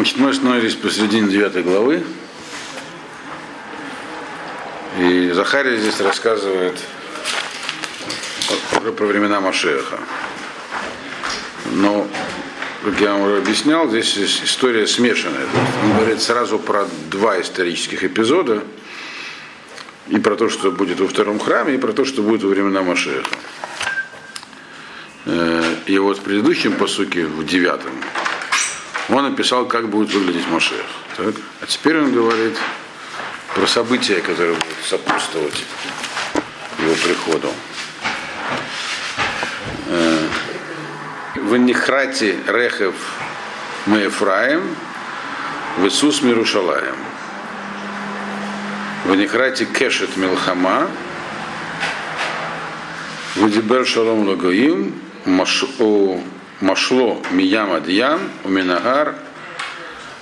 Значит, мы остановились посередине 9 главы. И Захария здесь рассказывает уже про времена Машеха. Но, как я вам уже объяснял, здесь история смешанная. Он говорит сразу про два исторических эпизода. И про то, что будет во втором храме, и про то, что будет во времена Машеха. И вот в предыдущем посуке, в девятом, он описал, как будет выглядеть Машех. Так? А теперь он говорит про события, которые будут сопутствовать его приходу. В Нихрате Рехев Меефраем, в Иисус Мирушалаем. В Нихрате Кешет Милхама, в Дибер Шалом Лагоим, Машло Миям Адьям, Уминагар,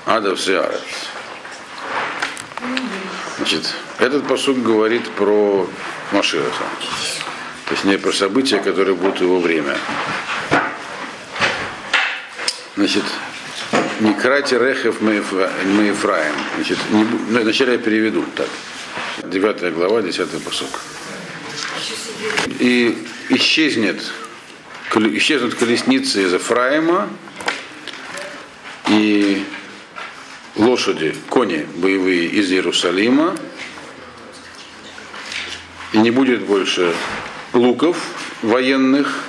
Сиарец. Значит, этот посуд говорит про Машиаха. То есть не про события, которые будут в его время. Значит, не крати рехев мы Ефраим. Значит, не, ну, вначале я переведу так. Девятая глава, десятый посок. И исчезнет, исчезнут колесницы из Ефраима, и лошади, кони боевые из Иерусалима, и не будет больше луков военных,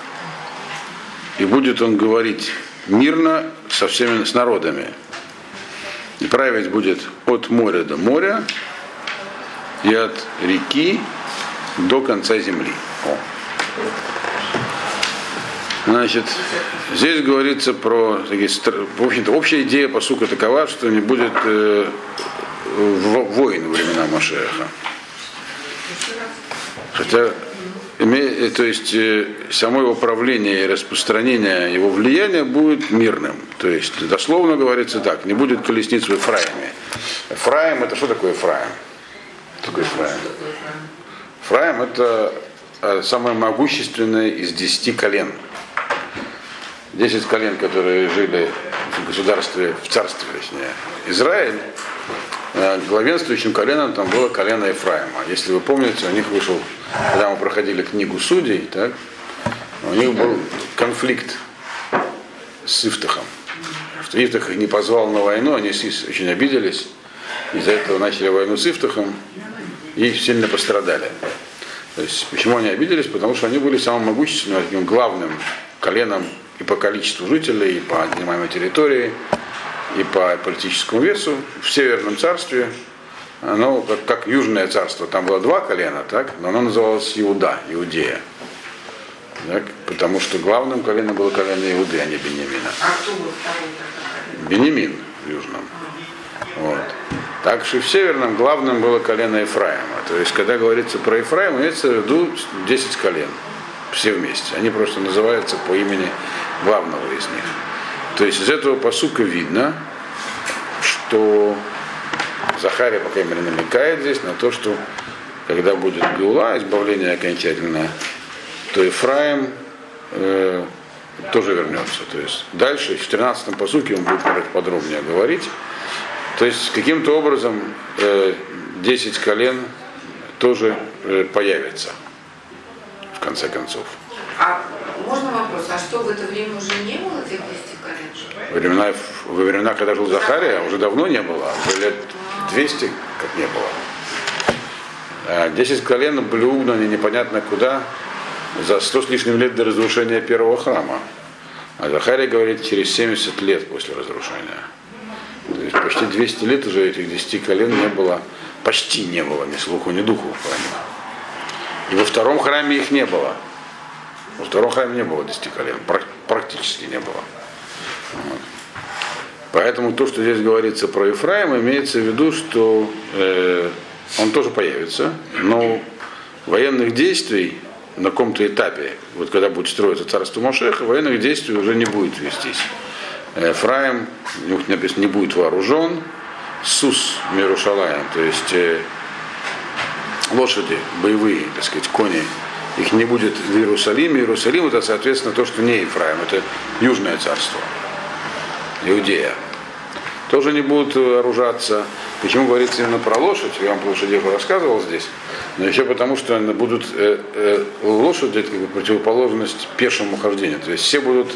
и будет он говорить мирно со всеми, с народами. И править будет от моря до моря и от реки до конца земли. О. Значит, здесь говорится про, в общем-то, общая идея посука такова, что не будет э, войн во времена Машеха. Хотя, име, то есть, э, само его правление и распространение его влияния будет мирным. То есть, дословно говорится так, не будет колесниц в Ефраиме. Ефраим, это что такое Ефраим? Что такое Ефраим? Ефраим это э, самое могущественное из десяти колен. Десять колен, которые жили в государстве, в царстве, точнее, Израиль, главенствующим коленом там было колено Ефраима. Если вы помните, у них вышел, когда мы проходили книгу судей, так, у них был конфликт с Ифтахом. Что Ифтах их не позвал на войну, они очень обиделись, из-за этого начали войну с Ифтахом и сильно пострадали. То есть, почему они обиделись? Потому что они были самым могущественным, главным коленом и по количеству жителей, и по занимаемой территории, и по политическому весу в Северном царстве, оно как, как Южное царство, там было два колена, так, но оно называлось Иуда, Иудея. Так, потому что главным коленом было колено Иуды, а не Бенемина. А? Бенемин в Южном. Вот. Так что в Северном главным было колено Ефраима. То есть, когда говорится про Ефраима, имеется в виду 10 колен. Все вместе. Они просто называются по имени главного из них. То есть из этого посука видно, что Захария, по крайней мере, намекает здесь на то, что когда будет Гула, избавление окончательное, то Ефраим э, тоже вернется. То есть дальше, в 13-м посуке он будет подробнее говорить. То есть каким-то образом э, 10 колен тоже э, появится в конце концов. А можно вопрос, а что в это время уже не было тех 10 колен? Во времена, во времена, когда жил Захария, уже давно не было, уже лет 200 как не было. А 10 колен были угнаны непонятно куда за 100 с лишним лет до разрушения первого храма. А Захария говорит через 70 лет после разрушения. То есть почти 200 лет уже этих 10 колен не было, почти не было ни слуху, ни духу в храме. И во втором храме их не было. Во втором храме не было 10 колен, практически не было. Вот. Поэтому то, что здесь говорится про Ефраима, имеется в виду, что э, он тоже появится, но военных действий на каком-то этапе, вот когда будет строиться царство Мошеха, военных действий уже не будет вестись. Ефраим, написано, не будет вооружен, Сус Мирушалаем, то есть э, лошади, боевые, так сказать, кони, их не будет в Иерусалиме. Иерусалим это, соответственно, то, что не Ефраим, это Южное царство, Иудея. тоже не будут вооружаться. Почему говорится именно про лошадь? Я вам про лошадей рассказывал здесь. Но еще потому, что будут э, э, лошади это как бы противоположность пешему хождению. То есть все будут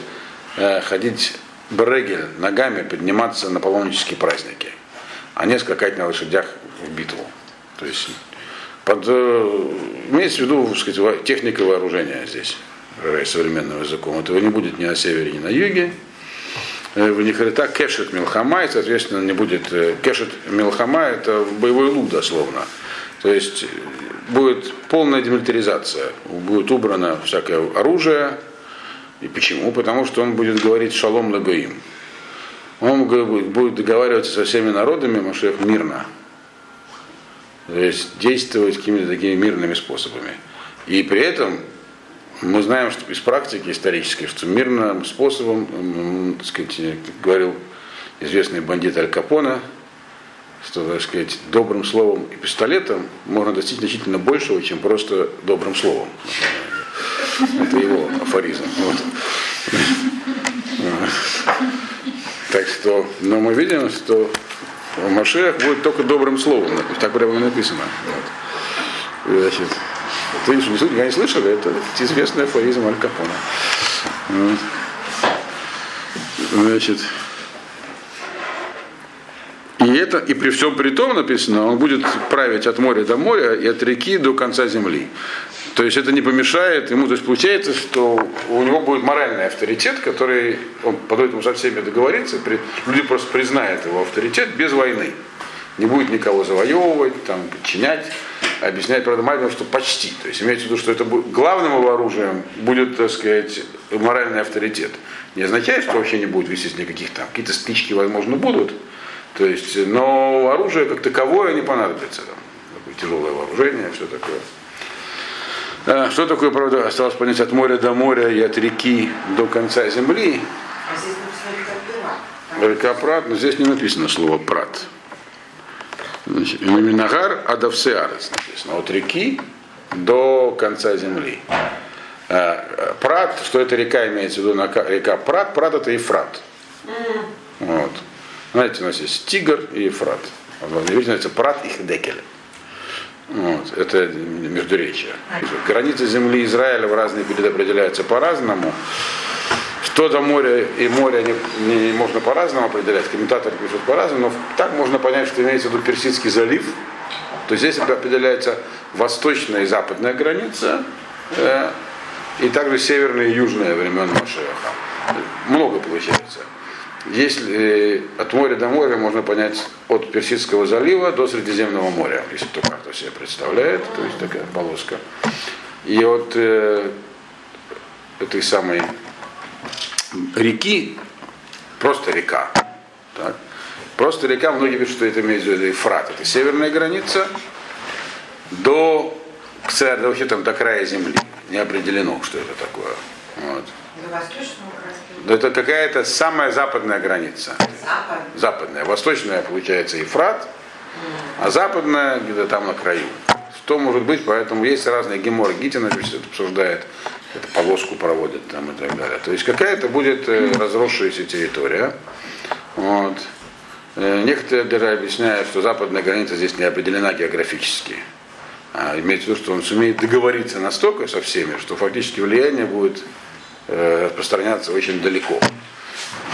э, ходить брегель ногами, подниматься на паломнические праздники, а не скакать на лошадях в битву. То есть под, э, имеется в виду так сказать, техника вооружения здесь, современным языком. Этого не будет ни на севере, ни на юге. Э, в Нихарита кешет милхама, и, соответственно, не будет э, кешет милхама, это боевой лук дословно. То есть будет полная демилитаризация, будет убрано всякое оружие. И почему? Потому что он будет говорить шалом лагоим. Он будет договариваться со всеми народами, Машех, мирно. То есть действовать какими-то такими мирными способами. И при этом мы знаем что из практики исторической, что мирным способом, так сказать, говорил известный бандит Аль Капона, что, так сказать, добрым словом и пистолетом можно достичь значительно большего, чем просто добрым словом. Это его афоризм. Вот. Так что, но мы видим, что Машех будет только добрым словом. Так прямо написано. Вот. Значит, ты что, никогда не слышали? Это известный афоризм Аль Капона. Вот. Значит, и это, и при всем при том написано, он будет править от моря до моря и от реки до конца земли. То есть это не помешает ему, то есть получается, что у него будет моральный авторитет, который он поэтому со всеми договорится, при, люди просто признают его авторитет без войны. Не будет никого завоевывать, там, подчинять, объяснять, правда, Мальбим, что почти. То есть имеется в виду, что это будет, главным его оружием будет, так сказать, моральный авторитет. Не означает, что вообще не будет висеть никаких там, какие-то стычки, возможно, будут, то есть, но оружие как таковое не понадобится. Там, тяжелое вооружение, все такое. А, что такое, правда, осталось понять от моря до моря и от реки до конца земли? А здесь написано река Прат, но здесь не написано слово Прат. Значит, Минагар Адавсеарец написано. От реки до конца земли. А, Прат, что это река имеется в виду, река Прат, Прат это Ефрат. Mm. Вот. Знаете, у нас есть Тигр и Ефрат. Видите, называется Прат и Хедекель. Вот, это междуречие. Границы земли Израиля в разные периоды определяются по-разному. Что до моря и море не, не можно по-разному определять, комментаторы пишут по-разному, но так можно понять, что имеется в виду Персидский залив. То здесь определяется восточная и западная граница, э, и также северная и южная времен Машеха. Много получается. Если э, от моря до моря можно понять от Персидского залива до Средиземного моря, если кто карту себе представляет, то есть такая полоска. И от э, этой самой реки, просто река, так, просто река, многие пишут, что это имеется в виду Ефрат, это северная граница, до, вообще там до края земли. Не определено, что это такое. Вот. До восточного края. Это какая-то самая западная граница. Запад. Западная. Восточная, получается, Ефрат, а западная где-то там на краю. Что может быть, поэтому есть разные геморы. Гитин обсуждает, эту полоску проводит там и так далее. То есть какая-то будет э, разросшаяся территория. Вот. Э, некоторые даже объясняют, что западная граница здесь не определена географически. А имеется в виду, что он сумеет договориться настолько со всеми, что фактически влияние будет распространяться очень далеко,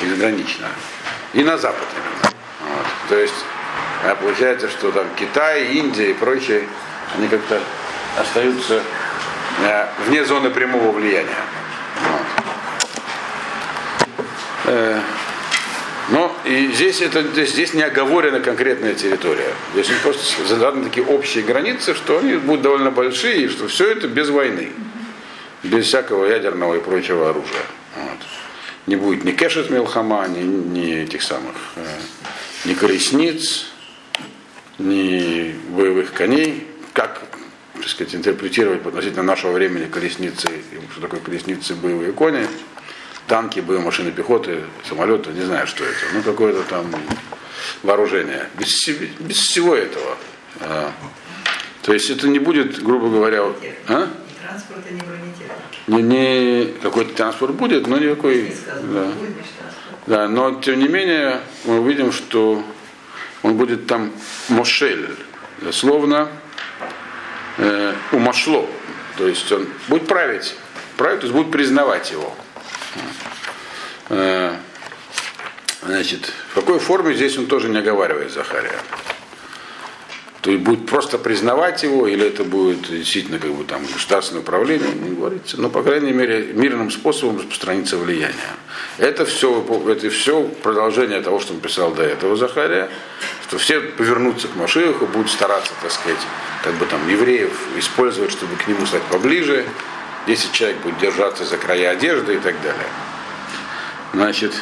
безгранично. И на Запад именно. Вот. То есть а получается, что там Китай, Индия и прочие, они как-то остаются э, вне зоны прямого влияния. Вот. Э, но и здесь, это, здесь не оговорена конкретная территория. Здесь просто заданы такие общие границы, что они будут довольно большие, и что все это без войны без всякого ядерного и прочего оружия. Вот. Не будет ни кешет мелхама, ни, ни этих самых, э, ни колесниц, ни боевых коней. Как так сказать, интерпретировать относительно нашего времени колесницы, что такое колесницы, боевые кони, танки, боевые машины пехоты, самолеты, не знаю, что это. Ну, какое-то там вооружение. Без, без всего этого. А, то есть это не будет, грубо говоря, а? Транспорта, не бронетехники. Не, не какой-то транспорт будет, но никакой. Не сказано, Да. будет. Да, но тем не менее мы увидим, что он будет там Мошель, дословно э, умошло. То есть он будет править, править, то есть будет признавать его. Э, значит, в какой форме здесь он тоже не оговаривает Захария. То есть будет просто признавать его, или это будет действительно как бы там государственное управление, не говорится. Но, по крайней мере, мирным способом распространится влияние. Это все, это все продолжение того, что он писал до этого Захария, что все повернутся к Машеху, будут стараться, так сказать, как бы там евреев использовать, чтобы к нему стать поближе. 10 человек будет держаться за края одежды и так далее. Значит,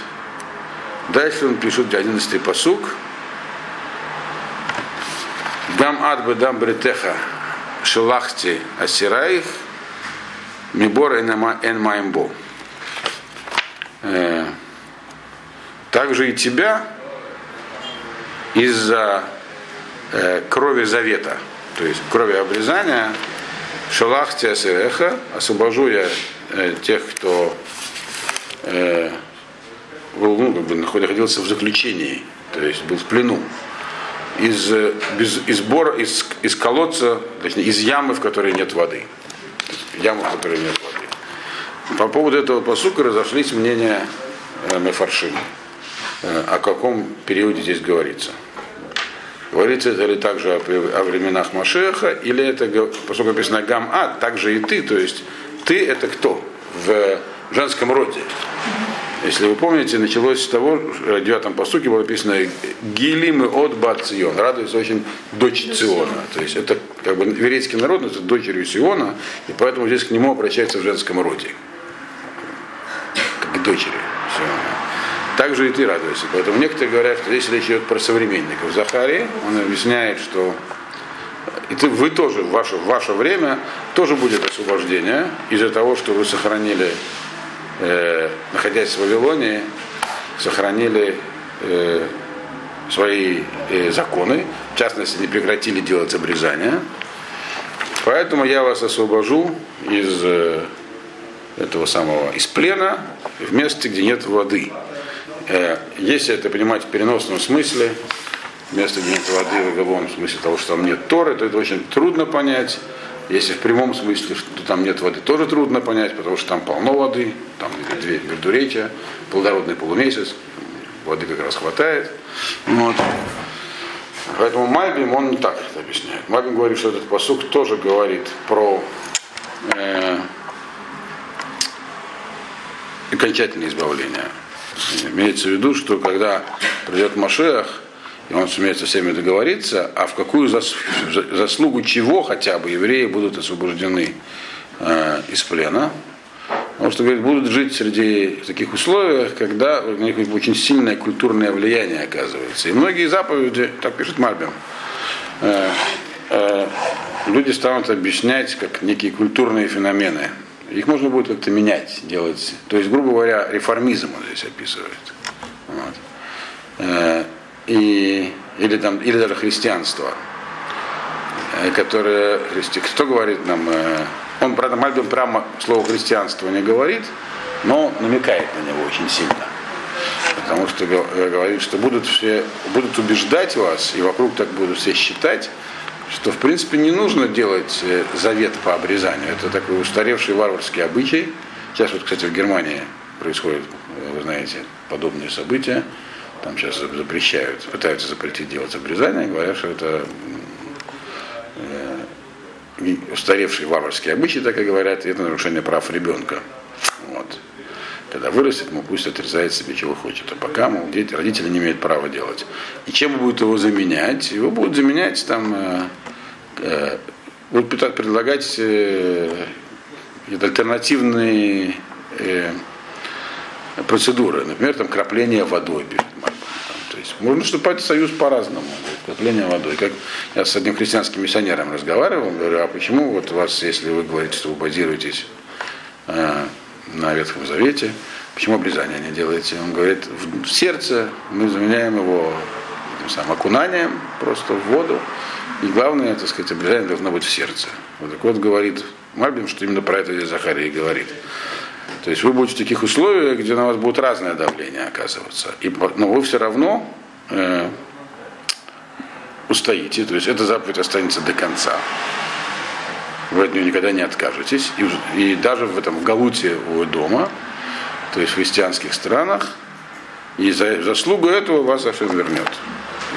дальше он пишет 11 посук. Дам адбы дам бретеха шелахти асираих мибор эн маимбо. Э, Также и тебя из-за э, крови завета, то есть крови обрезания, шелахти асиреха, освобожу я э, тех, кто ну, как бы находился в заключении, то есть был в плену из, без, из, бора, из, из колодца, точнее, из ямы, в которой нет воды. Ямы, в которой нет воды. По поводу этого посука разошлись мнения э, Мефаршим. Э, о каком периоде здесь говорится. Говорится это ли также о, о временах Машеха, или это, поскольку написано гам а, также и ты, то есть ты это кто? В женском роде. Если вы помните, началось с того, в девятом постуке было написано Гилимы от Бат Цион. Радуется очень дочь Циона. То есть это как бы верейский народ, но это дочерью Сиона, и поэтому здесь к нему обращается в женском роде. Как к дочери Сиона. Также и ты радуешься. Поэтому некоторые говорят, что здесь речь идет про современников. Захарий, он объясняет, что и ты, вы тоже, в ваше, в ваше время тоже будет освобождение из-за того, что вы сохранили э, находясь в Вавилоне, сохранили э, свои э, законы, в частности, не прекратили делать обрезания. Поэтому я вас освобожу из э, этого самого, из плена в месте, где нет воды. Э, если это понимать в переносном смысле, место, где нет воды, в в смысле того, что там нет Торы, то это очень трудно понять. Если в прямом смысле, что там нет воды, тоже трудно понять, потому что там полно воды, там две междуречия, плодородный полумесяц, воды как раз хватает. Вот. Поэтому Мальбим, он не так это объясняет. Мальбим говорит, что этот посук тоже говорит про э, окончательное избавление. Имеется в виду, что когда придет Машех, и он сумеет со всеми договориться, а в какую зас- заслугу чего хотя бы евреи будут освобождены э, из плена. Потому что говорит, будут жить среди таких условиях, когда на них очень сильное культурное влияние оказывается. И многие заповеди, так пишет Мальбим, э, э, люди станут объяснять как некие культурные феномены. Их можно будет как-то менять, делать. То есть, грубо говоря, реформизм он здесь описывает. Вот. И, или, там, или даже христианство, э, которое, кто говорит нам, э, он, правда, Мальбим прямо слово христианство не говорит, но намекает на него очень сильно. Потому что э, говорит, что будут все, будут убеждать вас, и вокруг так будут все считать, что в принципе не нужно делать завет по обрезанию. Это такой устаревший варварский обычай. Сейчас вот, кстати, в Германии происходят, вы знаете, подобные события. Там сейчас запрещают, пытаются запретить делать обрезание, говорят, что это э, устаревший варварский обычай, так и говорят, и это нарушение прав ребенка. Вот. Когда вырастет, ему пусть отрезает себе чего хочет. А пока, мол, дети, родители не имеют права делать. И чем будут его заменять? Его будут заменять там, э, э, будут предлагать э, альтернативные э, процедуры. Например, там крапление водой перед Есть можно вступать в союз по-разному. говорит, Крапление водой. Как я с одним христианским миссионером разговаривал, говорю, а почему вот у вас, если вы говорите, что вы базируетесь э, на Ветхом Завете, почему обрезание не делаете? Он говорит, в, сердце мы заменяем его самым окунанием просто в воду. И главное, так сказать, обрезание должно быть в сердце. Вот так вот говорит Мальбим, что именно про это здесь Захария и говорит. То есть вы будете в таких условиях, где на вас будет разное давление оказываться. И, но вы все равно э, устоите, то есть эта заповедь останется до конца. Вы от нее никогда не откажетесь. И, и даже в этом в Галуте у дома, то есть в христианских странах, и за заслугу этого вас Ашем вернет.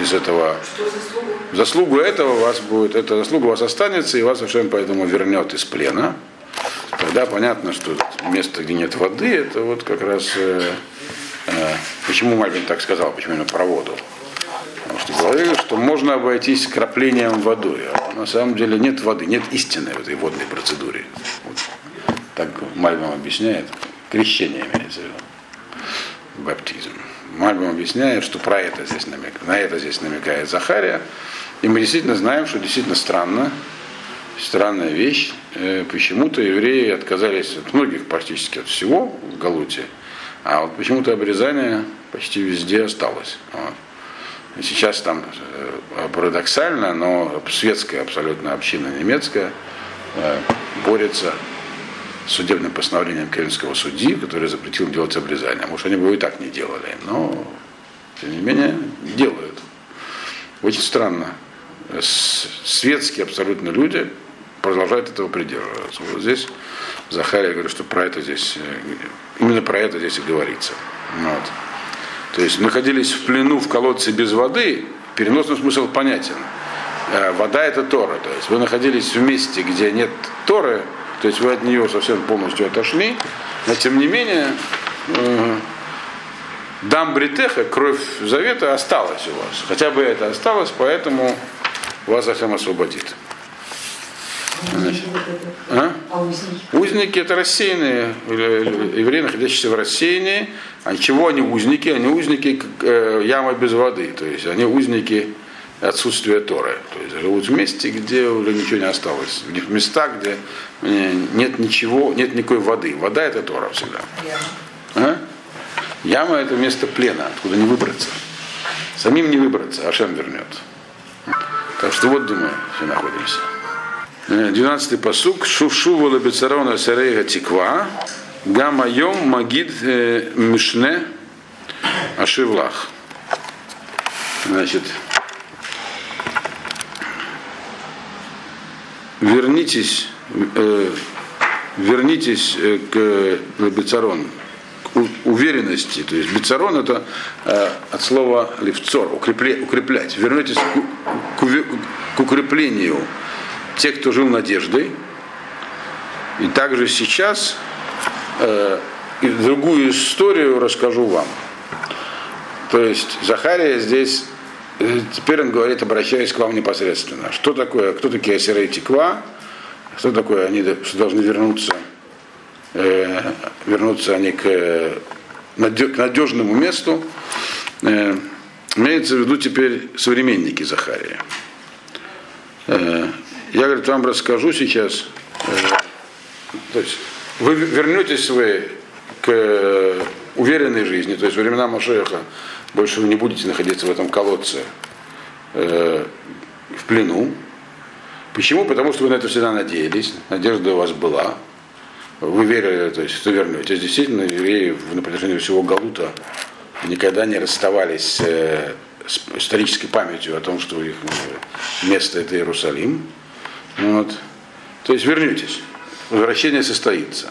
Из этого Что заслугу? заслугу этого вас будет, эта заслуга у вас останется, и вас Ашем поэтому вернет из плена. Тогда понятно, что место, где нет воды, это вот как раз э, э, почему Мальбин так сказал, почему именно про воду. Потому что говорили, что можно обойтись краплением водой, а на самом деле нет воды, нет истины в этой водной процедуре. Вот. Так Мальбим объясняет, крещение имеется в виду, баптизм. Мальбим объясняет, что про это здесь намек, на это здесь намекает Захария. И мы действительно знаем, что действительно странно, странная вещь. Э, Почему-то евреи отказались от многих, практически от всего в Галуте, а вот почему-то обрезание почти везде осталось. Вот. Сейчас там э, парадоксально, но светская абсолютно община немецкая э, борется с судебным постановлением кельнского судьи, который запретил делать обрезание. Может, они бы его и так не делали, но тем не менее делают. Очень странно. Светские абсолютно люди продолжают этого придерживаться. Вот здесь Захария говорит, что про это здесь, э, именно про это здесь и говорится. Вот. То есть находились в плену в колодце без воды, переносный смысл понятен. Э, Вода это Тора. То есть вы находились в месте, где нет Торы, то есть вы от нее совсем полностью отошли, но тем не менее э, дам бритеха, кровь завета осталась у вас. Хотя бы это осталось, поэтому вас Ахем освободит. Значит, а? А узники? Узники это рассеянные евреи, находящиеся в рассеянии. А чего они узники? Они узники э, ямы без воды. То есть они узники отсутствия Торы. То есть живут в месте, где уже ничего не осталось. В местах, где э, нет ничего, нет никакой воды. Вода это Тора всегда. А? Яма это место плена, откуда не выбраться. Самим не выбраться, а Шем вернет. Так что вот, думаю, все находимся. 12 посук. Шувшуву лабицарона сарейга тиква. Гамайом магид э, мишне ашивлах. Значит, вернитесь, э, вернитесь э, к Бецарон, к уверенности. То есть Бецарон это э, от слова левцор, укрепле- укреплять. Вернитесь к, к к укреплению тех, кто жил надеждой. И также сейчас э, и другую историю расскажу вам. То есть Захария здесь, э, теперь он говорит, обращаясь к вам непосредственно. Что такое, кто такие Асирей Тиква, что такое они что должны вернуться, э, вернуться они к, к надежному месту. Э, имеется в виду теперь современники Захария. Э, я, говорит, вам расскажу сейчас, э, то есть вы вернетесь вы к э, уверенной жизни, то есть времена Машеха больше вы не будете находиться в этом колодце э, в плену. Почему? Потому что вы на это всегда надеялись, надежда у вас была. Вы верили, то есть, что вернетесь. Действительно, евреи на протяжении всего Галута никогда не расставались с, исторической памятью о том, что их место это Иерусалим. Вот. То есть вернетесь. Возвращение состоится.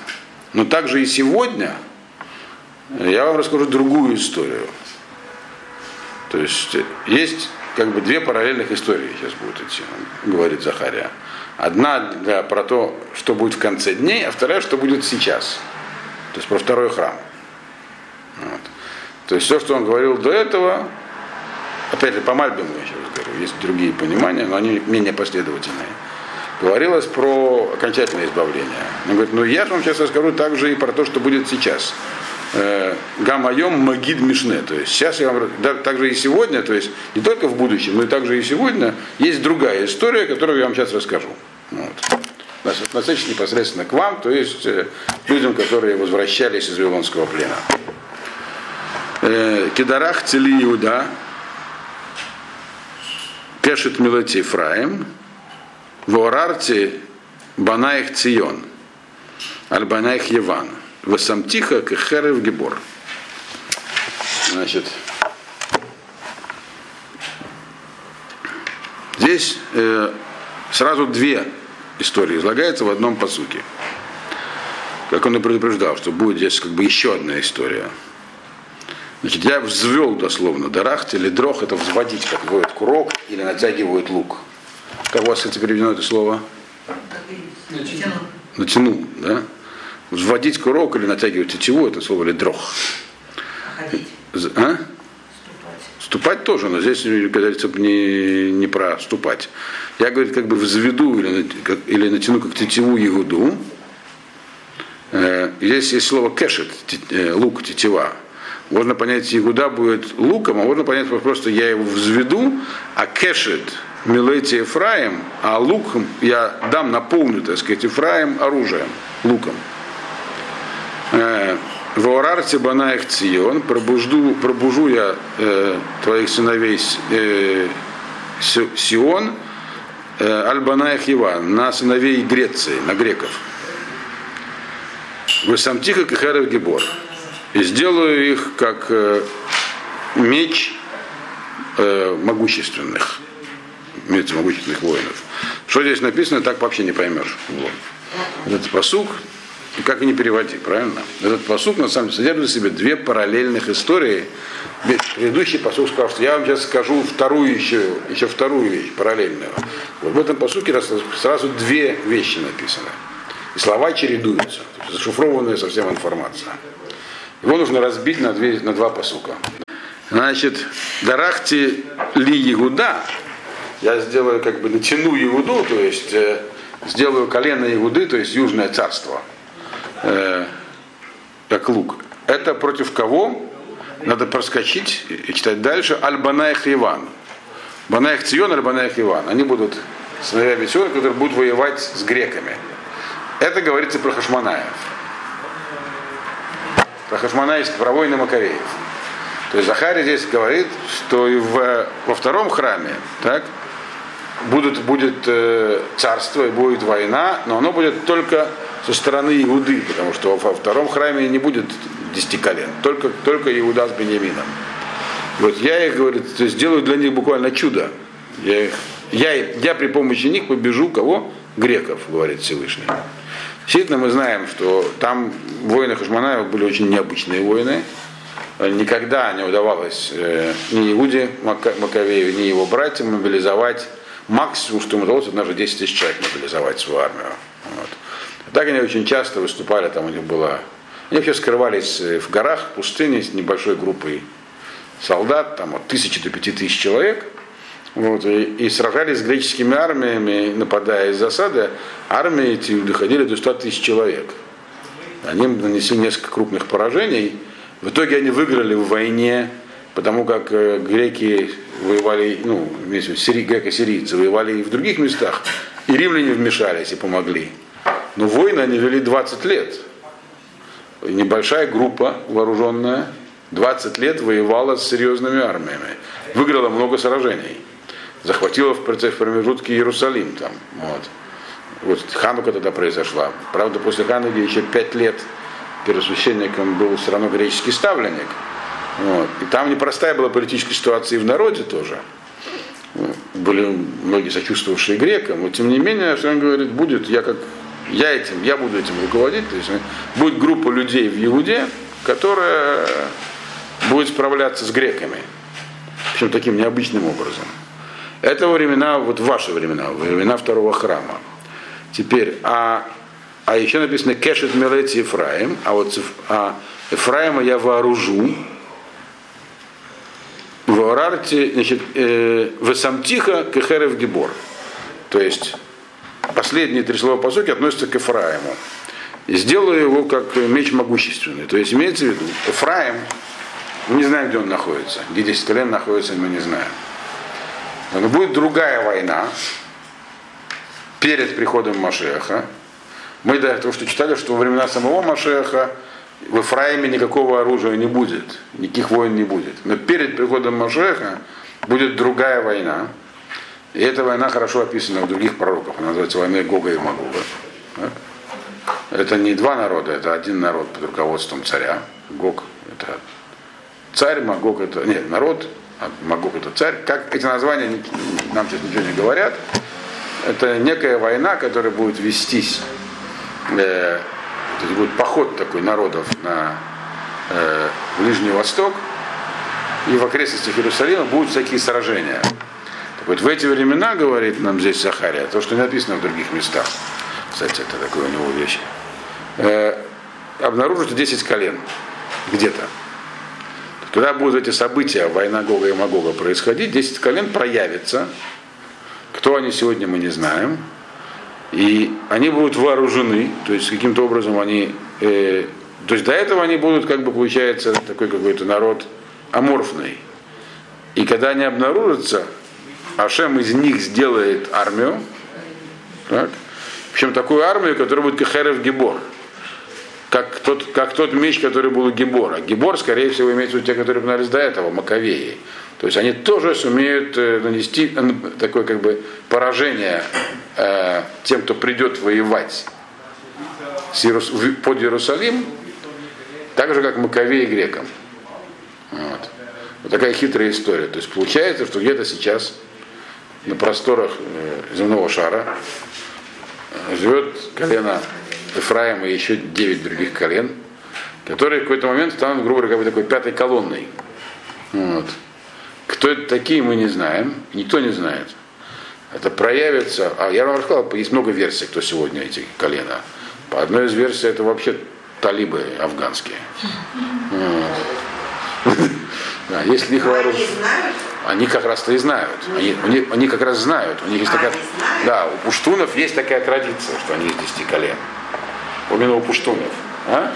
Но также и сегодня я вам расскажу другую историю. То есть есть как бы две параллельных истории сейчас будут идти, говорит Захария. Одна для, про то, что будет в конце дней, а вторая, что будет сейчас. То есть про второй храм. Вот. То есть все, что он говорил до этого, опять же, по Мальбиму я сейчас говорю, есть другие понимания, но они менее последовательные. Говорилось про окончательное избавление. Он говорит, ну я же вам сейчас расскажу также и про то, что будет сейчас. Э, Гамайом Магид Мишне. То есть сейчас я вам да, также и сегодня, то есть не только в будущем, но и также и сегодня есть другая история, которую я вам сейчас расскажу. Вот. Относящаяся непосредственно к вам, то есть э, людям, которые возвращались из Вавилонского плена. Э, Кедарах цели Иуда, Кешет Милати Ефраим, Ворарте Банаих Цион, Аль-Банаих Еван, Васамтиха Кехерев Гибор. Значит, здесь э, сразу две истории излагаются в одном посуке. Как он и предупреждал, что будет здесь как бы еще одна история. Значит, я взвел дословно дарахт или дрох, это взводить, как вводят курок или натягивают лук. Как у вас это переведено это слово? Тяну. Натянул, да? Взводить курок или натягивать тетиву, это слово или дрох. А? Ступать. Тоже, но здесь говорится не, не про ступать. Я, говорит, как бы взведу или, как- или натяну как тетиву ягуду. Э, Здесь есть слово кешет, э, лук, тетива. Можно понять, ягуда будет луком, а можно понять просто я его взведу, а кешет милейти Ефраим, а луком я дам, наполню, так сказать, Ефраим оружием, луком. Э, В Орарте Банаих Цион пробужду, пробужу я э, твоих сыновей э, Си- Сион, э, Альбанаих Иван, на сыновей Греции, на греков. Вы сам тихо Кахарев Гибор. И сделаю их как э, меч э, могущественных, меч могущественных воинов. Что здесь написано, так вообще не поймешь. Вот. Этот посук, как и не переводи, правильно? Этот посук на самом деле содержит в себе две параллельных истории. Предыдущий посук сказал, что я вам сейчас скажу вторую еще, еще вторую вещь, параллельную. Вот в этом посуке раз- сразу две вещи написаны. И слова чередуются. Зашифрованная совсем информация. Его нужно разбить на, две, на два посука. Значит, Дарахти ли Ягуда, я сделаю, как бы натяну Ягуду, то есть э, сделаю колено Ягуды, то есть Южное царство, э, как лук. Это против кого? Надо проскочить и читать дальше. Аль-Банаих Иван. Банаих Цион, Аль-Банаих Иван. Они будут сыновьями Циона, которые будут воевать с греками. Это говорится про Хашманаев. Про Хашманаевских, про войны Макареев. То есть Захарий здесь говорит, что и в, во втором храме так, будут, будет э, царство и будет война, но оно будет только со стороны Иуды, потому что во втором храме не будет десяти колен, только, только Иуда с Бениамином. Вот я их, говорит, то есть сделаю для них буквально чудо. Я, их, я, я при помощи них побежу кого? Греков, говорит Всевышний. Действительно, мы знаем, что там воины Хашманаева были очень необычные воины. Никогда не удавалось э, ни Иуде Мака- ни его братьям мобилизовать. Максимум, что им удалось, однажды 10 тысяч человек мобилизовать свою армию. Вот. Так они очень часто выступали, там у них было... Они вообще скрывались э, в горах, в пустыне с небольшой группой солдат, там от тысячи до пяти тысяч человек. Вот, и, и сражались с греческими армиями, нападая из засады, армии эти доходили до 100 тысяч человек. Они нанесли несколько крупных поражений. В итоге они выиграли в войне, потому как э, греки воевали, ну, сири, греко-сирийцы воевали и в других местах, и римляне вмешались и помогли. Но войны они вели 20 лет. Небольшая группа вооруженная 20 лет воевала с серьезными армиями. Выиграла много сражений. Захватила в процесс промежутке Иерусалим там. Вот. Вот Ханука тогда произошла. Правда, после Хануки еще пять лет первосвященником был все равно греческий ставленник. Вот. И там непростая была политическая ситуация и в народе тоже. Были многие сочувствовавшие грекам, но тем не менее, что он говорит, будет, я как я этим, я буду этим руководить, то есть будет группа людей в Иуде, которая будет справляться с греками. Причем таким необычным образом. Это времена, вот ваши времена, времена второго храма. Теперь, а, а еще написано Кешет Мелети Ефраим, а вот а Ефраима я вооружу. В Орарте, значит, э, Весамтиха Кехерев Гибор. То есть последние три слова по сути относятся к Ефраиму. И сделаю его как меч могущественный. То есть имеется в виду, Ефраим, мы не знаем, где он находится. Где 10 колен находится, мы не знаем. Но будет другая война перед приходом Машеха. Мы до этого что читали, что во времена самого Машеха в Ефраиме никакого оружия не будет, никаких войн не будет. Но перед приходом Машеха будет другая война. И эта война хорошо описана в других пророках. Она называется войной Гога и Магога. Это не два народа, это один народ под руководством царя. Гог это царь, Магог это нет, народ, а Магог это царь. Как эти названия ни- нам сейчас ничего не говорят. Это некая война, которая будет вестись. То есть будет поход такой народов на э, Ближний Восток. И в окрестностях Иерусалима будут всякие сражения. Так вот, в эти времена, говорит нам здесь Захария, то, что не написано в других местах, кстати, это такое у него вещь, э, обнаружится 10 колен где-то. Когда будут эти события, война Гога и Магога происходить, 10 колен проявится. Кто они сегодня, мы не знаем. И они будут вооружены, то есть каким-то образом они... э, то есть до этого они будут, как бы получается, такой какой-то народ аморфный. И когда они обнаружатся, Ашем из них сделает армию, так? причем такую армию, которая будет Кахерев Гибор, как тот, как тот меч, который был у Гибора. Гибор, скорее всего, имеется в виду те, которые упоминались до этого, Маковеи. То есть они тоже сумеют э, нанести э, такое как бы поражение э, тем, кто придет воевать под Иерусалим, так же, как Маковеи грекам. Вот. Вот такая хитрая история. То есть получается, что где-то сейчас на просторах э, земного шара живет колено Ефраима и еще 9 других колен, которые в какой-то момент станут, грубо говоря, такой пятой колонной. Вот. Кто это такие, мы не знаем, никто не знает. Это проявится, а я вам рассказал, есть много версий, кто сегодня эти колена. По одной из версий это вообще талибы афганские. Да, если их Но вооруж- они как раз-то и знают. Они, они, они как раз знают. У них есть А, такая, да, у пуштунов есть такая традиция, что они из десяти колен. Именно у пуштунов. А?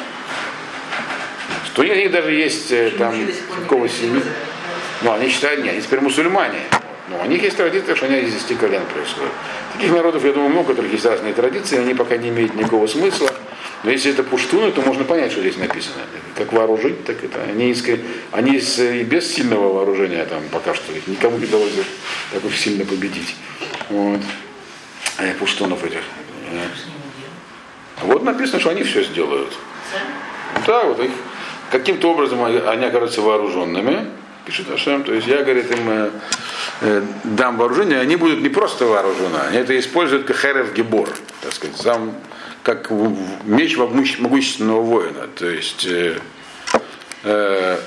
Что у них даже есть э, там какого семьи. Ну, они считают, нет, они теперь мусульмане. Но у них есть традиция, что они из десяти колен происходят. Таких народов, я думаю, много, у которых есть разные традиции, они пока не имеют никакого смысла. Но если это пуштуны, то можно понять, что здесь написано. Как вооружить, так это. Они, из, они из, и без сильного вооружения там пока что их никому не удалось так уж сильно победить. Вот. А пуштунов этих. Вот написано, что они все сделают. Да, вот их каким-то образом они окажутся вооруженными, пишет Ашем. То есть я, говорит, им э, э, дам вооружение, они будут не просто вооружены, они это используют как херев гибор, так сказать, сам как меч могущ- могущественного воина. То есть э, э,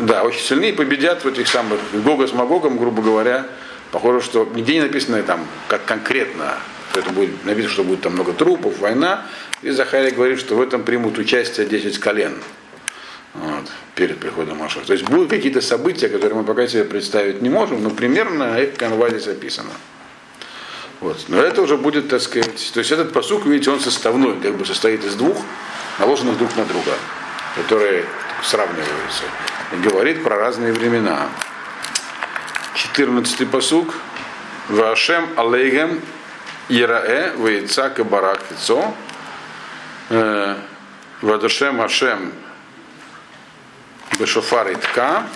да, очень сильные победят в этих самых Гога с Магогом, грубо говоря. Похоже, что нигде не написано там, как конкретно, что это будет написано, что будет там много трупов, война. И Захария говорит, что в этом примут участие 10 колен вот, перед приходом Маша. То есть будут какие-то события, которые мы пока себе представить не можем, но примерно их канва здесь описано. Вот. Но это уже будет, так сказать, то есть этот посук, видите, он составной, как бы состоит из двух, наложенных друг на друга, которые сравниваются. И говорит про разные времена. 14 посук. Вашем алейгем Ираэ, Вейцак и Барак Ицо. Вадашем Ашем Бешофар Итка.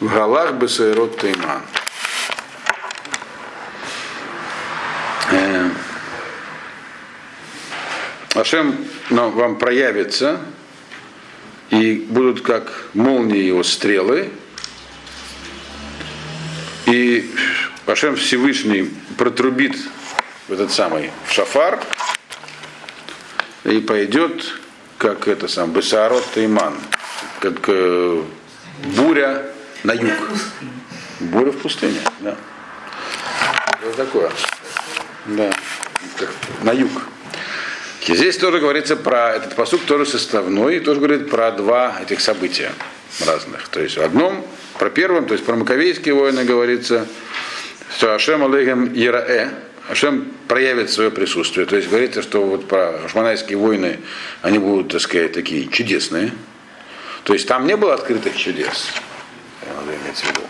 В Галах Бесайрот Тейман. Э, Ашем ну, вам проявится, и будут как молнии его стрелы, и Ашем Всевышний протрубит в этот самый в шафар, и пойдет, как это сам, Бесарот Тайман, как э, буря на юг. Буря в пустыне, да. Вот такое. Да. Как на юг. И здесь тоже говорится про этот посуд тоже составной, и тоже говорит про два этих события разных. То есть в одном, про первом, то есть про Маковейские войны говорится, что Ашем Алейхем Ираэ, Ашем проявит свое присутствие. То есть говорится, что вот про Ашманайские войны, они будут, так сказать, такие чудесные. То есть там не было открытых чудес, надо иметь в виду.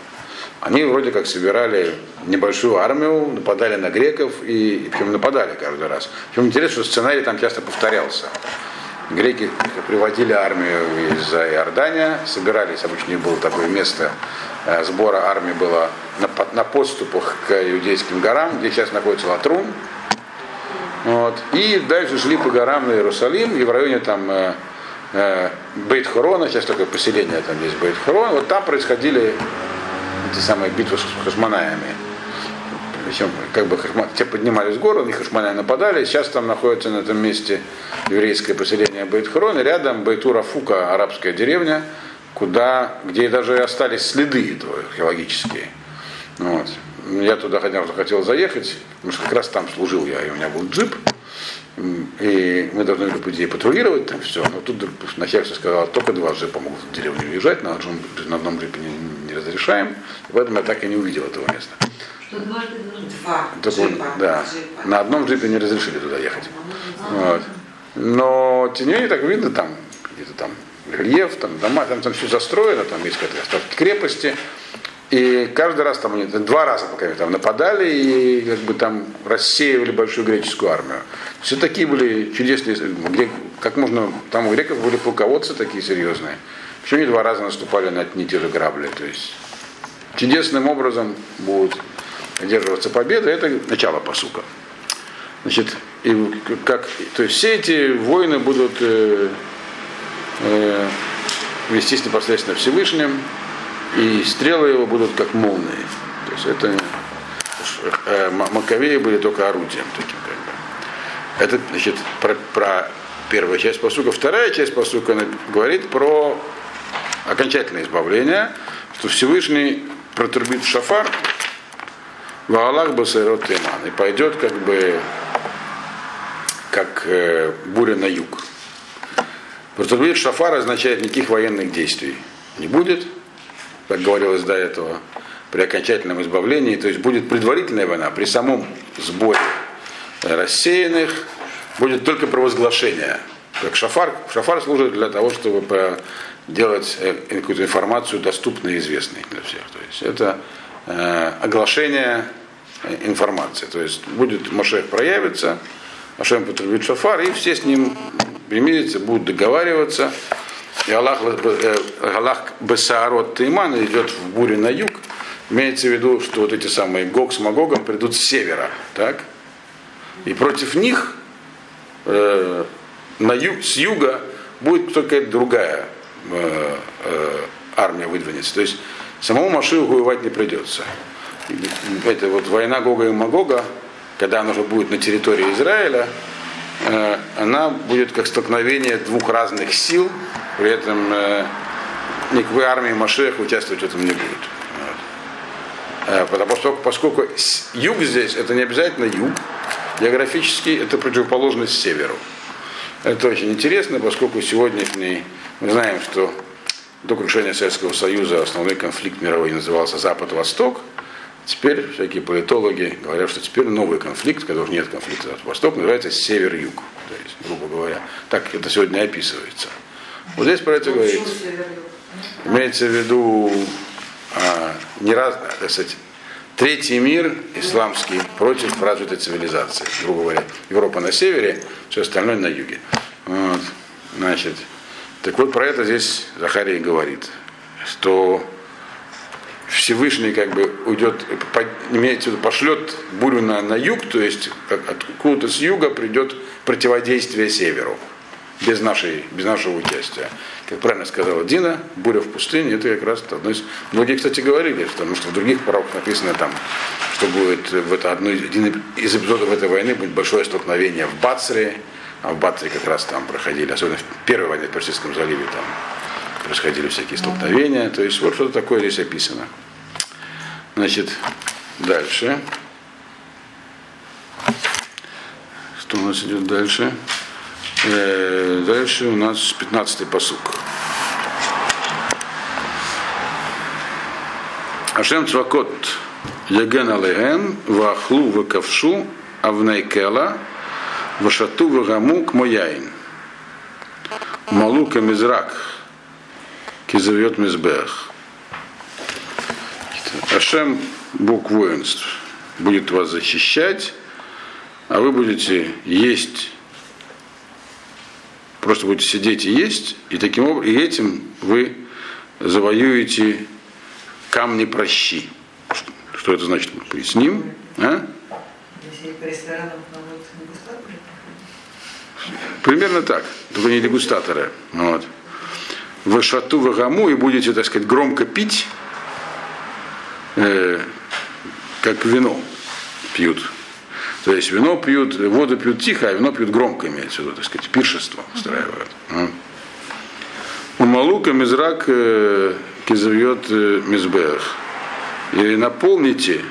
Они вроде как собирали небольшую армию, нападали на греков и, и причем нападали каждый раз. Причем интересно, что сценарий там часто повторялся. Греки приводили армию из Иордания, собирались, обычно было такое место э, сбора армии было на, на подступах к иудейским горам, где сейчас находится Латрун. Вот. И дальше шли по горам на Иерусалим, и в районе там э, э, Бейт-Хорона, сейчас такое поселение там есть Бейт-Хорон, вот там происходили эти самые битвы с хашманаями. Причем, как бы те поднимались в гору, и хашманаи нападали. Сейчас там находится на этом месте еврейское поселение Бейт-Хорон, и рядом Бейтура Фука, арабская деревня, куда, где даже остались следы археологические. Вот. Я туда хотел, хотел заехать, потому что как раз там служил я, и у меня был джип, и мы должны были, по идее, патрулировать там все. Но тут начальство сказал, только два джипа могут в деревню уезжать, на, одном, на одном джипе не, не разрешаем. И поэтому я так и не увидел этого места. Два джипа. да, джипа. на одном джипе не разрешили туда ехать. Вот. Но менее так видно там где-то там рельеф, там дома, там, там все застроено, там есть какие-то остатки крепости. И каждый раз там они два раза пока они там нападали и как бы там рассеивали большую греческую армию. Все такие были чудесные, где, как можно, там у греков были полководцы такие серьезные. Почему они два раза наступали на одни и те же грабли? То есть чудесным образом будут одерживаться победа, это начало посука. Значит, и как, то есть все эти войны будут э, э, вестись непосредственно Всевышним, и стрелы его будут как молнии. То есть это э, Маковеи были только орудием таким как бы. Это значит про, про первая часть посука. Вторая часть посука говорит про окончательное избавление, что Всевышний протрубит шафар, в Аллах Басайрот Тейман, и пойдет как бы как э, буря на юг. Протрубит шафар означает никаких военных действий не будет, как говорилось до этого, при окончательном избавлении, то есть будет предварительная война, при самом сборе рассеянных будет только провозглашение. Как шафар, шафар служит для того, чтобы делать э, какую-то информацию доступной и известной для всех. То есть это э, оглашение информации. То есть будет Машех проявится, Машех потребует шафар, и все с ним примирятся, будут договариваться. И Аллах, э, Аллах Бесаарот Тайман идет в буре на юг. Имеется в виду, что вот эти самые Гог с Магогом придут с севера. Так? И против них э, на юг, с юга будет только другая э, э, армия выдвинется. То есть самому Машиву воевать не придется. Это вот война Гога и Магога, когда она уже будет на территории Израиля, э, она будет как столкновение двух разных сил, при этом э, никакой армии Машех участвовать в этом не будет. Вот. Э, потому что, поскольку юг здесь, это не обязательно юг, географически это противоположность северу. Это очень интересно, поскольку сегодняшний, мы знаем, что до крушения Советского Союза основной конфликт мировой назывался Запад-Восток. Теперь всякие политологи говорят, что теперь новый конфликт, когда уже нет конфликта Запад-Восток, называется Север-Юг. То есть, грубо говоря, так это сегодня описывается. Вот здесь про это говорится. Имеется в виду а, не раз, так сказать, третий мир исламский против развитой цивилизации. Грубо говоря, Европа на севере, все остальное на юге. Вот. Значит, так вот про это здесь Захарий говорит, что Всевышний как бы уйдет, имеется в виду, пошлет бурю на, на юг, то есть откуда-то с юга придет противодействие северу без, нашей, без нашего участия. Как правильно сказала Дина, буря в пустыне, это как раз одно из... Многие, кстати, говорили, потому что в других пророках написано там, что будет в это одно, один из эпизодов этой войны будет большое столкновение в Бацре, а в Бацре как раз там проходили, особенно в первой войне в Персидском заливе там происходили всякие столкновения. То есть вот что-то такое здесь описано. Значит, дальше. Что у нас идет дальше? Э, дальше у нас 15-й посук. Ашем Цвакот Яген Алехем Вахлу Вакавшу Авнайкела Вашату Вагаму Кмояин Малука Мизрак Кизавьет Мизбех Ашем Бог воинств будет вас защищать, а вы будете есть Просто будете сидеть и есть, и таким образом, и этим вы завоюете камни прощи. Что это значит? Мы поясним. А? Примерно так, только не дегустаторы. Вот. Вы шату в гаму и будете, так сказать, громко пить, э, как вино пьют. То есть вино пьют, воду пьют тихо, а вино пьют громко, имеется в виду, так сказать, пиршество устраивают. У Малука Мизрак э, кизавьет э, Мизбех. И наполните,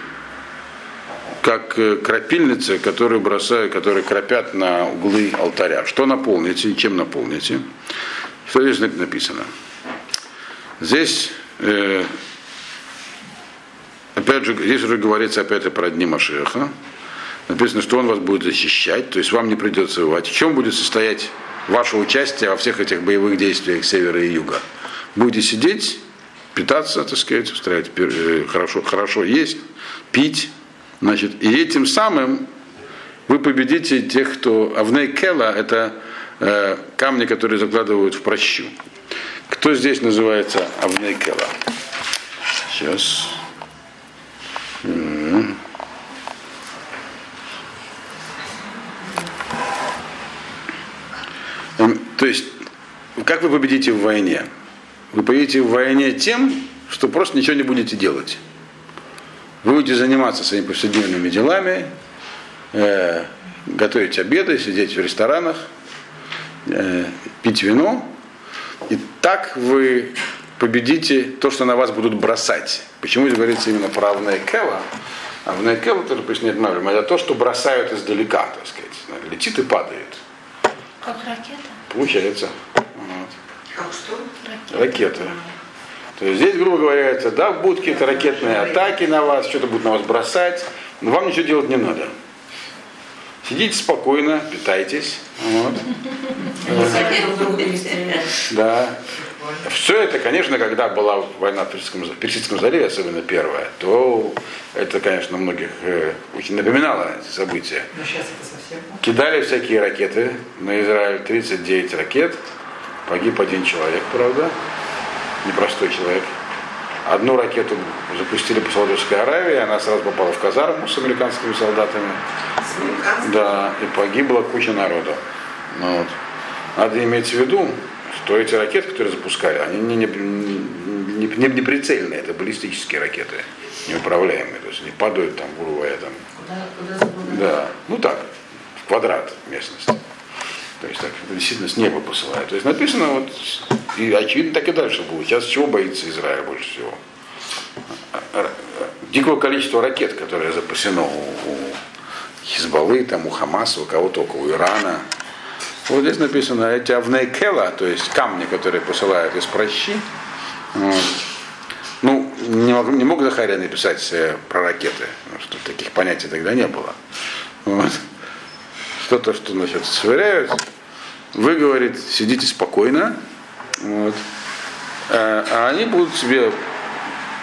как э, крапильницы, которые бросают, которые крапят на углы алтаря. Что наполните и чем наполните? Что здесь написано? Здесь, э, опять же, здесь уже говорится опять и про дни Машеха. Написано, что он вас будет защищать, то есть вам не придется воевать. В чем будет состоять ваше участие во всех этих боевых действиях севера и юга? Будете сидеть, питаться, так сказать, устраивать, э, хорошо, хорошо есть, пить, значит, и этим самым вы победите тех, кто... Авней Кела – это э, камни, которые закладывают в прощу. Кто здесь называется Авней Кела? Сейчас. Эм, То есть, как вы победите в войне? Вы победите в войне тем, что просто ничего не будете делать. Вы будете заниматься своими повседневными делами, э, готовить обеды, сидеть в ресторанах, э, пить вино. И так вы победите то, что на вас будут бросать. Почему здесь говорится именно про Авнейкела? Авнейкела, тоже пусть не отмавливаем, это то, что бросают издалека, так сказать. Летит и падает. Как ракета? Получается. Вот. Как что? Ракеты. То есть здесь, грубо говоря, это, да, будут какие-то ракетные атаки на вас, что-то будут на вас бросать, но вам ничего делать не надо. Сидите спокойно, питайтесь. Вот. Да. Все это, конечно, когда была война в Персидском, Персидском заливе, особенно первая, то это, конечно, многих э, очень напоминало эти события. Но сейчас это совсем. Кидали всякие ракеты на Израиль, 39 ракет, погиб один человек, правда, непростой человек. Одну ракету запустили по Саудовской Аравии, она сразу попала в казарму с американскими солдатами. С? Да, и погибла куча народу. Ну, вот. Надо иметь в виду, что эти ракеты, которые запускали, они не, не, не, не, не прицельные, это баллистические ракеты, неуправляемые. То есть они падают там, грубо говоря, там, Куда, куда да, ну так, в квадрат местности. То есть так действительно с неба посылают. То есть написано вот, и очевидно так и дальше будет. Сейчас чего боится Израиль больше всего? Дикого количества ракет, которые запасено у, Хизбаллы, там, у Хамаса, у кого только, у Ирана. Вот здесь написано эти авнейкела, то есть камни, которые посылают из прощи. Ну, не мог, не мог Захария написать э, про ракеты, потому что таких понятий тогда не было. Вот. Что-то, что, значит, сверяют. Вы, говорит, сидите спокойно, вот. а, а они будут себе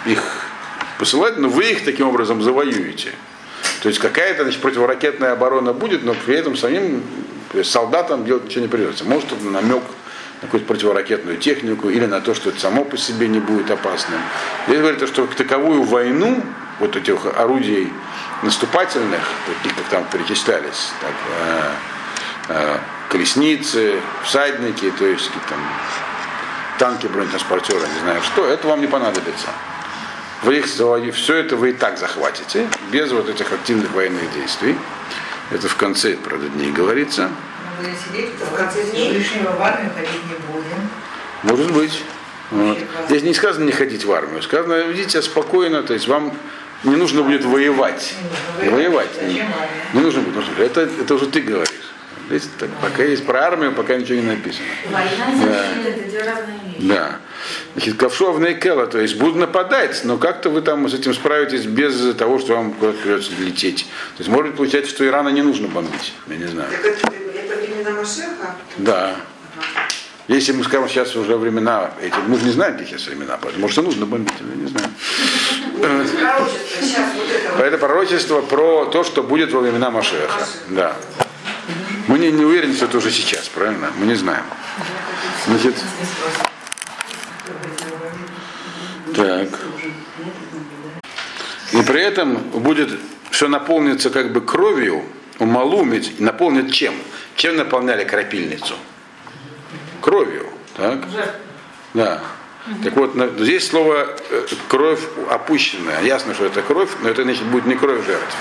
их посылать, но вы их таким образом завоюете. То есть какая-то значит, противоракетная оборона будет, но при этом самим есть солдатам делать ничего не придется. Может, это намек на какую-то противоракетную технику или на то, что это само по себе не будет опасным. Здесь говорится, что таковую войну вот этих орудий наступательных, таких как там перечислялись, так, э, э, колесницы, всадники, то есть какие-то там танки, бронетранспортеры, не знаю что, это вам не понадобится. Вы их все это вы и так захватите, без вот этих активных военных действий. Это в конце, правда, дней говорится. Мы будем сидеть, В конце дней? решим в армию ходить не будем. Может быть. Вот. Здесь не сказано не ходить в армию, сказано ведите себя спокойно, то есть вам не нужно будет воевать. Воевать. Не, не нужно будет. нужно. Это, это уже ты говоришь. Здесь так, пока есть про армию, пока ничего не написано. Война и защита это две разные вещи. Да. Значит, ковшов Нейкела, то есть будут нападать, но как-то вы там с этим справитесь без того, что вам куда-то придется лететь. То есть может получается, что Ирана не нужно бомбить. Я не знаю. Так это, это времена Машеха? Да. Если мы скажем, сейчас уже времена эти, мы же не знаем, какие сейчас времена, поэтому, может, и нужно бомбить, я не знаю. Сейчас вот это пророчество про то, что будет во времена Машеха. Да. Мы не, не уверены, что это уже сейчас, правильно? Мы не знаем. Значит, так. И при этом будет все наполнится как бы кровью, умалумить, наполнит чем? Чем наполняли крапильницу? Кровью. Так? Да. Так вот, здесь слово э, кровь опущенная. Ясно, что это кровь, но это значит будет не кровь жертв.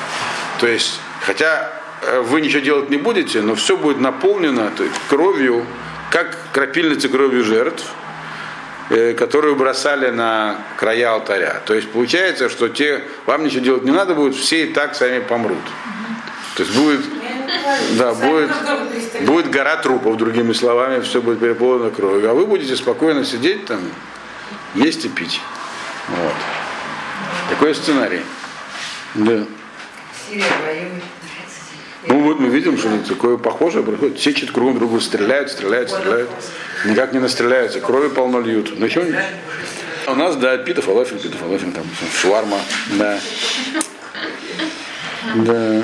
То есть, хотя э, вы ничего делать не будете, но все будет наполнено то есть, кровью, как крапильница кровью жертв, э, которую бросали на края алтаря. То есть получается, что те, вам ничего делать не надо будет, все и так сами помрут. То есть будет, да, будет, будет гора трупов, другими словами, все будет переполнено кровью. А вы будете спокойно сидеть там, есть и пить. Вот. Такой сценарий. Да. Воюет. Ну вот мы видим, что такое похожее происходит. Все чуть кругом другу стреляют, стреляют, стреляют. Никак не настреляются, крови полно льют. Ну не- У нас, да, пита фалафель, пита фалафель, там, шварма, да. Да.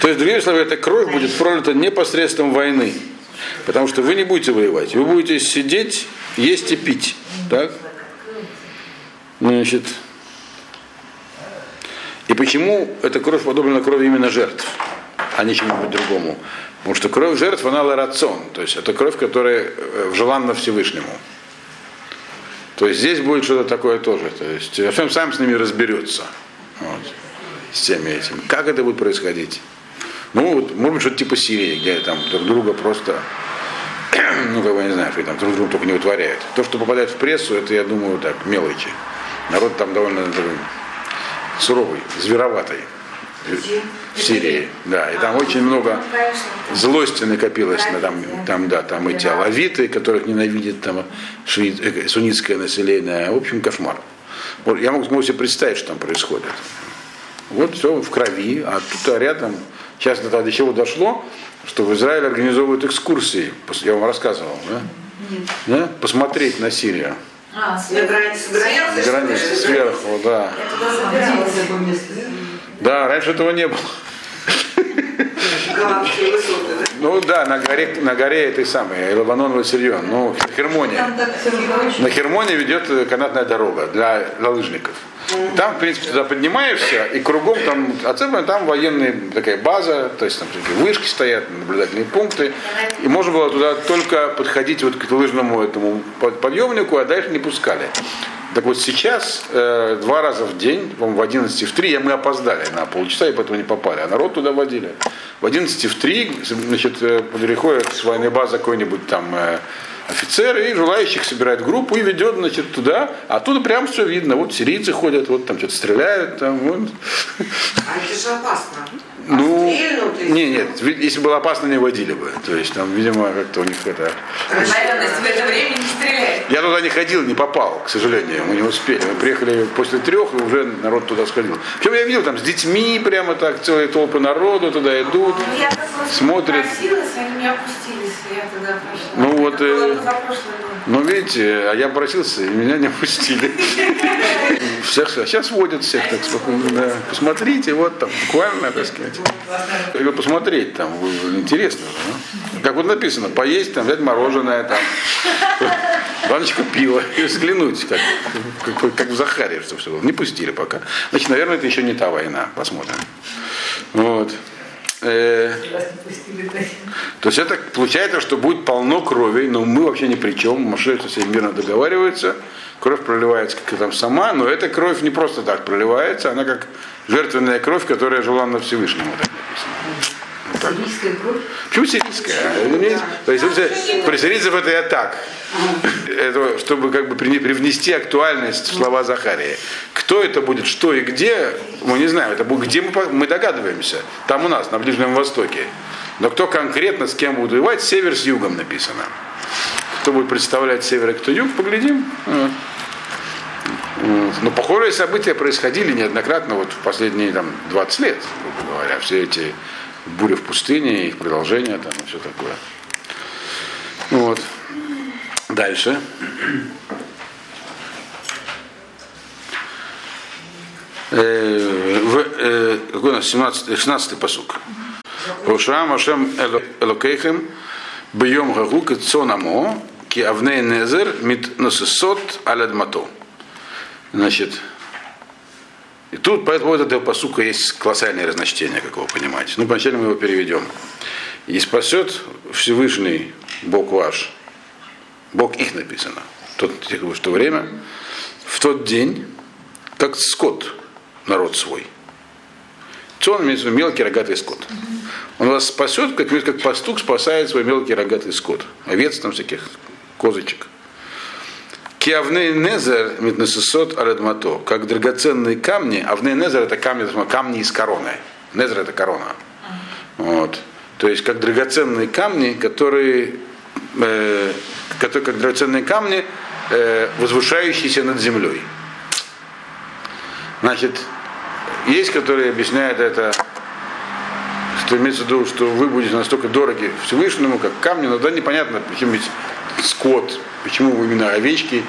То есть, другими словами, эта кровь будет пролита не посредством войны. Потому что вы не будете воевать. Вы будете сидеть, есть и пить. Так? Значит, и почему эта кровь подобна крови именно жертв, а не чему-нибудь другому? Потому что кровь жертв, она ларацион, то есть это кровь, которая э, желанна Всевышнему. То есть здесь будет что-то такое тоже. То есть Ашем сам с ними разберется. Вот, с всеми этими. Как это будет происходить? Ну, вот, может быть, что-то типа Сирии, где там друг друга просто, ну, как бы, не знаю, что там друг друга только не утворяют. То, что попадает в прессу, это, я думаю, так, мелочи. Народ там довольно такой суровый, звероватый. В Сирии, да, и там очень много злости накопилось на там, там, да, там эти алавиты, которых ненавидит там э, суннитское население. В общем, кошмар. Я могу себе представить, что там происходит. Вот все в крови, а тут рядом, сейчас до чего дошло, что в Израиле организовывают экскурсии, я вам рассказывал, да? Да? Посмотреть на Сирию. А, На сверху. границе границы. Границы сверху, да. Да, раньше этого не было. Ну да, на горе, на горе этой самой, Лабанон Васильон, ну, Хермония. На Хермоне ведет э, канатная дорога для, для лыжников. И Там, в принципе, туда поднимаешься, и кругом там, оцеплено, там военная такая база, то есть там такие вышки стоят, наблюдательные пункты. И можно было туда только подходить вот к лыжному этому под- подъемнику, а дальше не пускали. Так вот сейчас э, два раза в день, по-моему, в 11 и в 3, я- мы опоздали на полчаса и поэтому не попали, а народ туда водили. В 11 и в 3, значит, э, с военной базы какой-нибудь там э, офицер и желающих собирает группу и ведет, значит, туда, а оттуда прям все видно. Вот сирийцы ходят, вот там что-то стреляют, там, вот. А это же опасно. Ну, и- не, нет, если было опасно, не водили бы. То есть там, видимо, как-то у них это... Наверное, в это время не стреляет. Я туда не ходил, не попал, к сожалению, мы не успели. Мы приехали после трех, и уже народ туда сходил. Причем я видел там с детьми прямо так, целые толпы народу туда идут. Я Смотрят. попросилась, они не опустились, я тогда пошла. Ну, вот, Это было э, год. Ну, видите, а я обратился, и меня не пустили. Всех, сейчас водят всех так спокойно. Да. Посмотрите, вот там, буквально, так сказать. Или посмотреть там, интересно. да? Как вот написано, поесть, там, взять мороженое, там, баночку пива и взглянуть, как, как, как в Захаре, что все было. Не пустили пока. Значит, наверное, это еще не та война. Посмотрим. Вот. Э, то есть это получается, что будет полно крови, но мы вообще ни при чем. Машина со всеми мирно договаривается, кровь проливается как там сама, но эта кровь не просто так проливается, она как жертвенная кровь, которая желанна Всевышнему. Так написано. Сирийская кровь. Почему сирийская? Это не- То есть видите, при сирийцев это я так. Это, чтобы как бы при- привнести актуальность в слова Захария. Кто это будет, что и где, мы не знаем. Это будет, где мы, мы догадываемся. Там у нас, на Ближнем Востоке. Но кто конкретно с кем будет воевать, север с югом написано. Кто будет представлять север, а кто юг, поглядим. Но похожие события происходили неоднократно вот в последние там, 20 лет, грубо говоря. Все эти бури в пустыне, их продолжение там и все такое. Вот. Дальше. Э, в, э, какой у нас 17, 16 посук. Пошам Ашем Эло- Элокейхем Бьем Гагу Кецонамо Ки Авней Незер Мит Носесот Алядмато. Значит, И тут по поводу этого посука есть колоссальное разночтение, как вы понимаете. Ну, вначале мы его переведем. И спасет Всевышний Бог ваш. Бог их написано. Тот, в то время, в тот день, как скот, народ свой. Что он имеет в виду? Мелкий рогатый скот. Он вас спасет, как, как пастух спасает свой мелкий рогатый скот. Овец там всяких, козочек. Киавней незер митнесесот арадмато, как драгоценные камни, авней незер это камни, камни из короны. Незер это корона. Вот. То есть как драгоценные камни, которые, э, которые как драгоценные камни, э, возвышающиеся над землей. Значит, есть, которые объясняют это, что имеется в виду, что вы будете настолько дороги Всевышнему, как камни, но да непонятно, ведь скот, почему именно овечки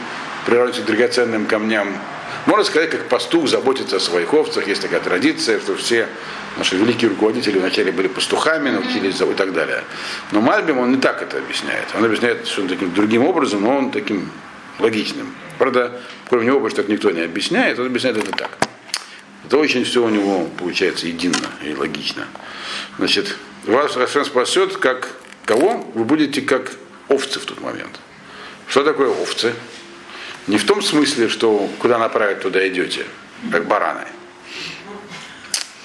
приравниваются к драгоценным камням. Можно сказать, как пастух заботится о своих овцах, есть такая традиция, что все наши великие руководители вначале были пастухами, научились и так далее. Но Мальбим, он не так это объясняет. Он объясняет что таким другим образом, но он таким логичным. Правда, кроме него больше так никто не объясняет, он объясняет это так. Это очень все у него получается едино и логично. Значит, вас Хашем спасет, как кого? Вы будете как овцы в тот момент. Что такое овцы? Не в том смысле, что куда направить, туда идете, как бараны.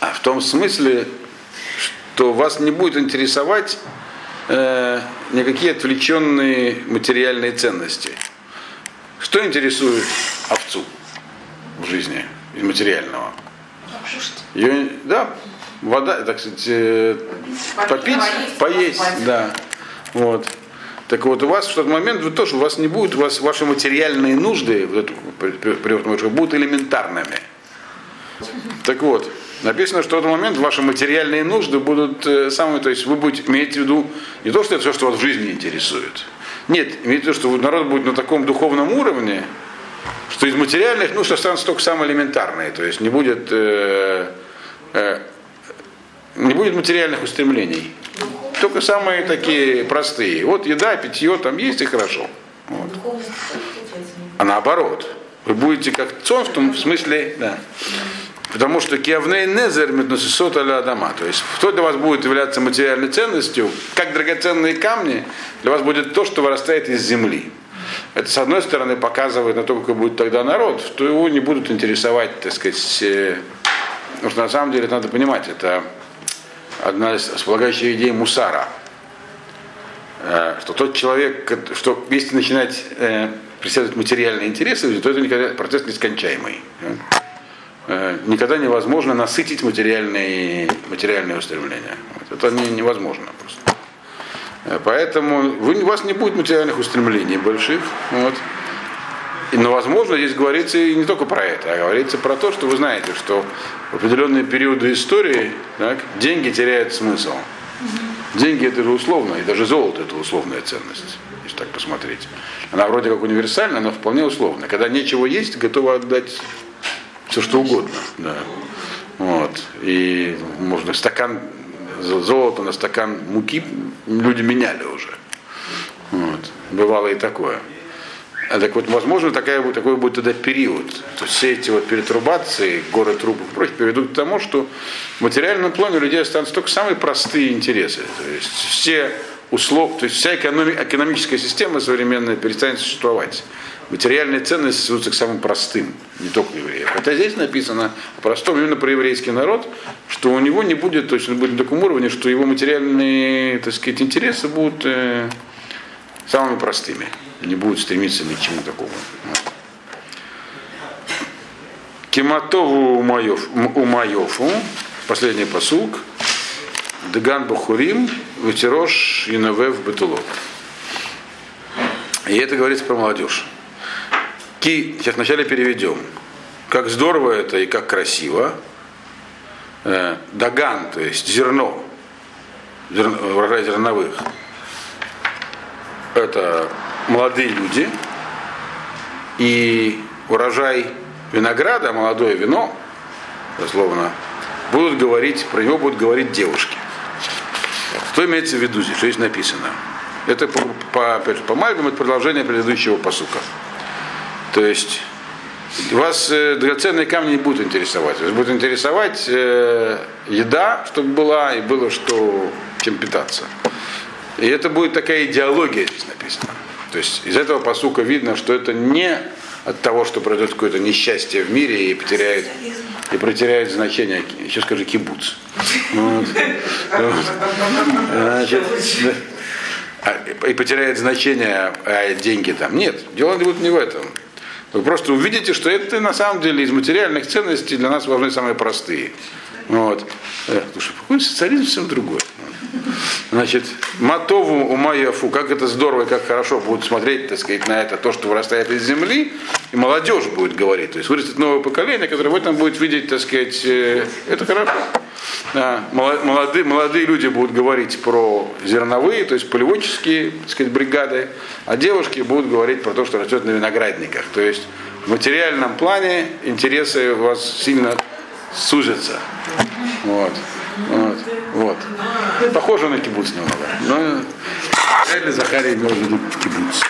А в том смысле, что вас не будет интересовать э, никакие отвлеченные материальные ценности. Что интересует овцу в жизни из материального? Ее, да, вода, так сказать, э, попить, поесть, поесть, да. Вот. Так вот, у вас в тот момент вы тоже, у вас не будет, у вас ваши материальные нужды, вот при- будут элементарными. Так вот, написано, что в этот момент ваши материальные нужды будут э, самые, то есть вы будете иметь в виду не то, что это все, что вас в жизни интересует. Нет, имейте в виду, что народ будет на таком духовном уровне, что из материальных нужд останутся только самые элементарные, то есть не будет, э, э, не будет материальных устремлений. Только самые такие простые. Вот еда, питье там есть и хорошо. Вот. А наоборот, вы будете как цон в том смысле, да. Потому что киавней незер метносисот аля адама. То есть кто для вас будет являться материальной ценностью, как драгоценные камни, для вас будет то, что вырастает из земли. Это, с одной стороны, показывает на то, какой будет тогда народ, что его не будут интересовать, так сказать, э, потому что на самом деле надо понимать, это одна из основополагающих идей Мусара. Э, Что тот человек, что если начинать э, преследовать материальные интересы, то это никогда процесс нескончаемый. Э, Никогда невозможно насытить материальные, материальные устремления. Это не- невозможно просто. Поэтому вы, у вас не будет материальных устремлений больших. Вот. Но, возможно, здесь говорится и не только про это, а говорится про то, что вы знаете, что в определенные периоды истории так, деньги теряют смысл. Деньги это же условно, и даже золото это условная ценность, если так посмотреть. Она вроде как универсальная, но вполне условная. Когда нечего есть, готова отдать все что угодно. Да. Вот. И можно стакан золота на стакан муки люди меняли уже. Вот. Бывало и такое. А так вот, возможно, такая, такой будет тогда период. То есть все эти вот перетрубации, горы труб и прочее, приведут к тому, что в материальном плане у людей останутся только самые простые интересы. То есть все услов, то есть вся экономи- экономическая система современная перестанет существовать. Материальные ценности сводятся к самым простым, не только у евреев. Хотя здесь написано о простом именно про еврейский народ, что у него не будет, точно будет на таком уровне, что его материальные, так сказать, интересы будут э, самыми простыми. Не будут стремиться ни к чему такому. Кематову умаеву, последний посук, Деган Бахурим, Ветерош Юнавев Бетулот. И это говорится про молодежь. Ки, сейчас вначале переведем. Как здорово это и как красиво. Э, Даган, то есть зерно, зерно- урожай зерновых. Это молодые люди. И урожай винограда, молодое вино, дословно, будут говорить, про него будут говорить девушки. Что имеется в виду здесь, что здесь написано? Это по, по, опять же, по Мальбиму это продолжение предыдущего посука. То есть Вас э, драгоценные камни не будут интересовать. Вас будет интересовать э, еда, чтобы была, и было что, чем питаться. И это будет такая идеология здесь написана. То есть из этого посука видно, что это не от того, что произойдет какое-то несчастье в мире и потеряет, и потеряет значение, еще скажи, кибуц. А, и потеряет значение а деньги там. Нет, дело будет не в этом. Вы просто увидите, что это на самом деле из материальных ценностей для нас важны самые простые. Вот. Э, Слушай, какой социализм совсем другой. Значит, Матову Умаяфу, как это здорово как хорошо будут смотреть, так сказать, на это, то, что вырастает из земли, и молодежь будет говорить. То есть вырастет новое поколение, которое в этом будет видеть, так сказать, э, это хорошо. Да, молодые, молодые люди будут говорить про зерновые, то есть полеводческие так сказать, бригады, а девушки будут говорить про то, что растет на виноградниках. То есть в материальном плане интересы у вас сильно сузятся. Вот. Вот. вот. Похоже на кибуц немного. Но реально Захарий имел в кибуц.